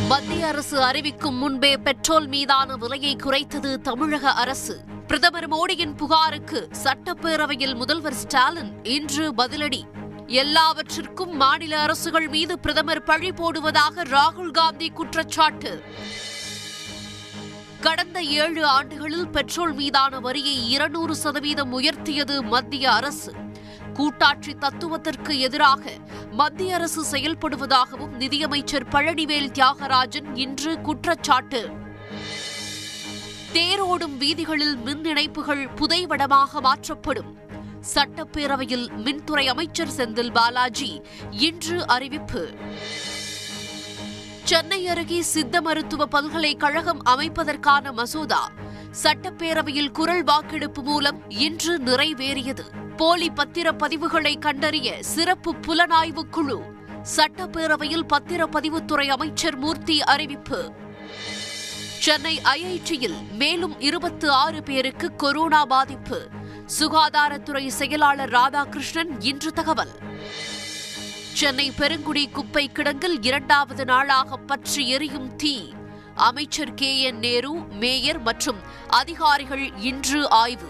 மத்திய அரசு அறிவிக்கும் முன்பே பெட்ரோல் மீதான விலையை குறைத்தது தமிழக அரசு. பிரதமர் மோடியின் புகாருக்கு சட்டப்பேரவையில் முதல்வர் ஸ்டாலின் இன்று பதிலடி. எல்லாவற்றிற்கும் மாநில அரசுகள் மீது பிரதமர் பழி போடுவதாக ராகுல் காந்தி குற்றச்சாட்டு. கடந்த ஏழு ஆண்டுகளில் பெட்ரோல் மீதான வரியை இருநூறு சதவீதம் உயர்த்தியது மத்திய அரசு. கூட்டாட்சி தத்துவத்திற்கு எதிராக மத்திய அரசு செயல்படுவதாகவும் நிதியமைச்சர் பழனிவேல் தியாகராஜன் இன்று குற்றச்சாட்டு. தேரோடும் வீதிகளில் மின் இணைப்புகள் புதைவடமாக மாற்றப்படும். சட்டப்பேரவையில் மின்துறை அமைச்சர் செந்தில் பாலாஜி இன்று அறிவிப்பு. சென்னை அருகே சித்த மருத்துவ பல்கலைக்கழகம் அமைப்பதற்கான மசோதா சட்டப்பேரவையில் குரல் வாக்கெடுப்பு மூலம் இன்று நிறைவேறியது. போலி பத்திரப்பதிவுகளை கண்டறிய சிறப்பு புலனாய்வு குழு சட்டப்பேரவையில் பத்திரப்பதிவுத்துறை அமைச்சர் மூர்த்தி அறிவிப்பு. சென்னை ஐஐடியில் மேலும் இருபத்தி ஆறு பேருக்கு கொரோனா பாதிப்பு. சுகாதாரத்துறை செயலாளர் ராதாகிருஷ்ணன் இன்று தகவல். சென்னை பெருங்குடி குப்பை கிடங்கில் இரண்டாவது நாளாக பற்றி எரியும் தீ. அமைச்சர் கே என் நேரு மேயர் மற்றும் அதிகாரிகள் இன்று ஆய்வு.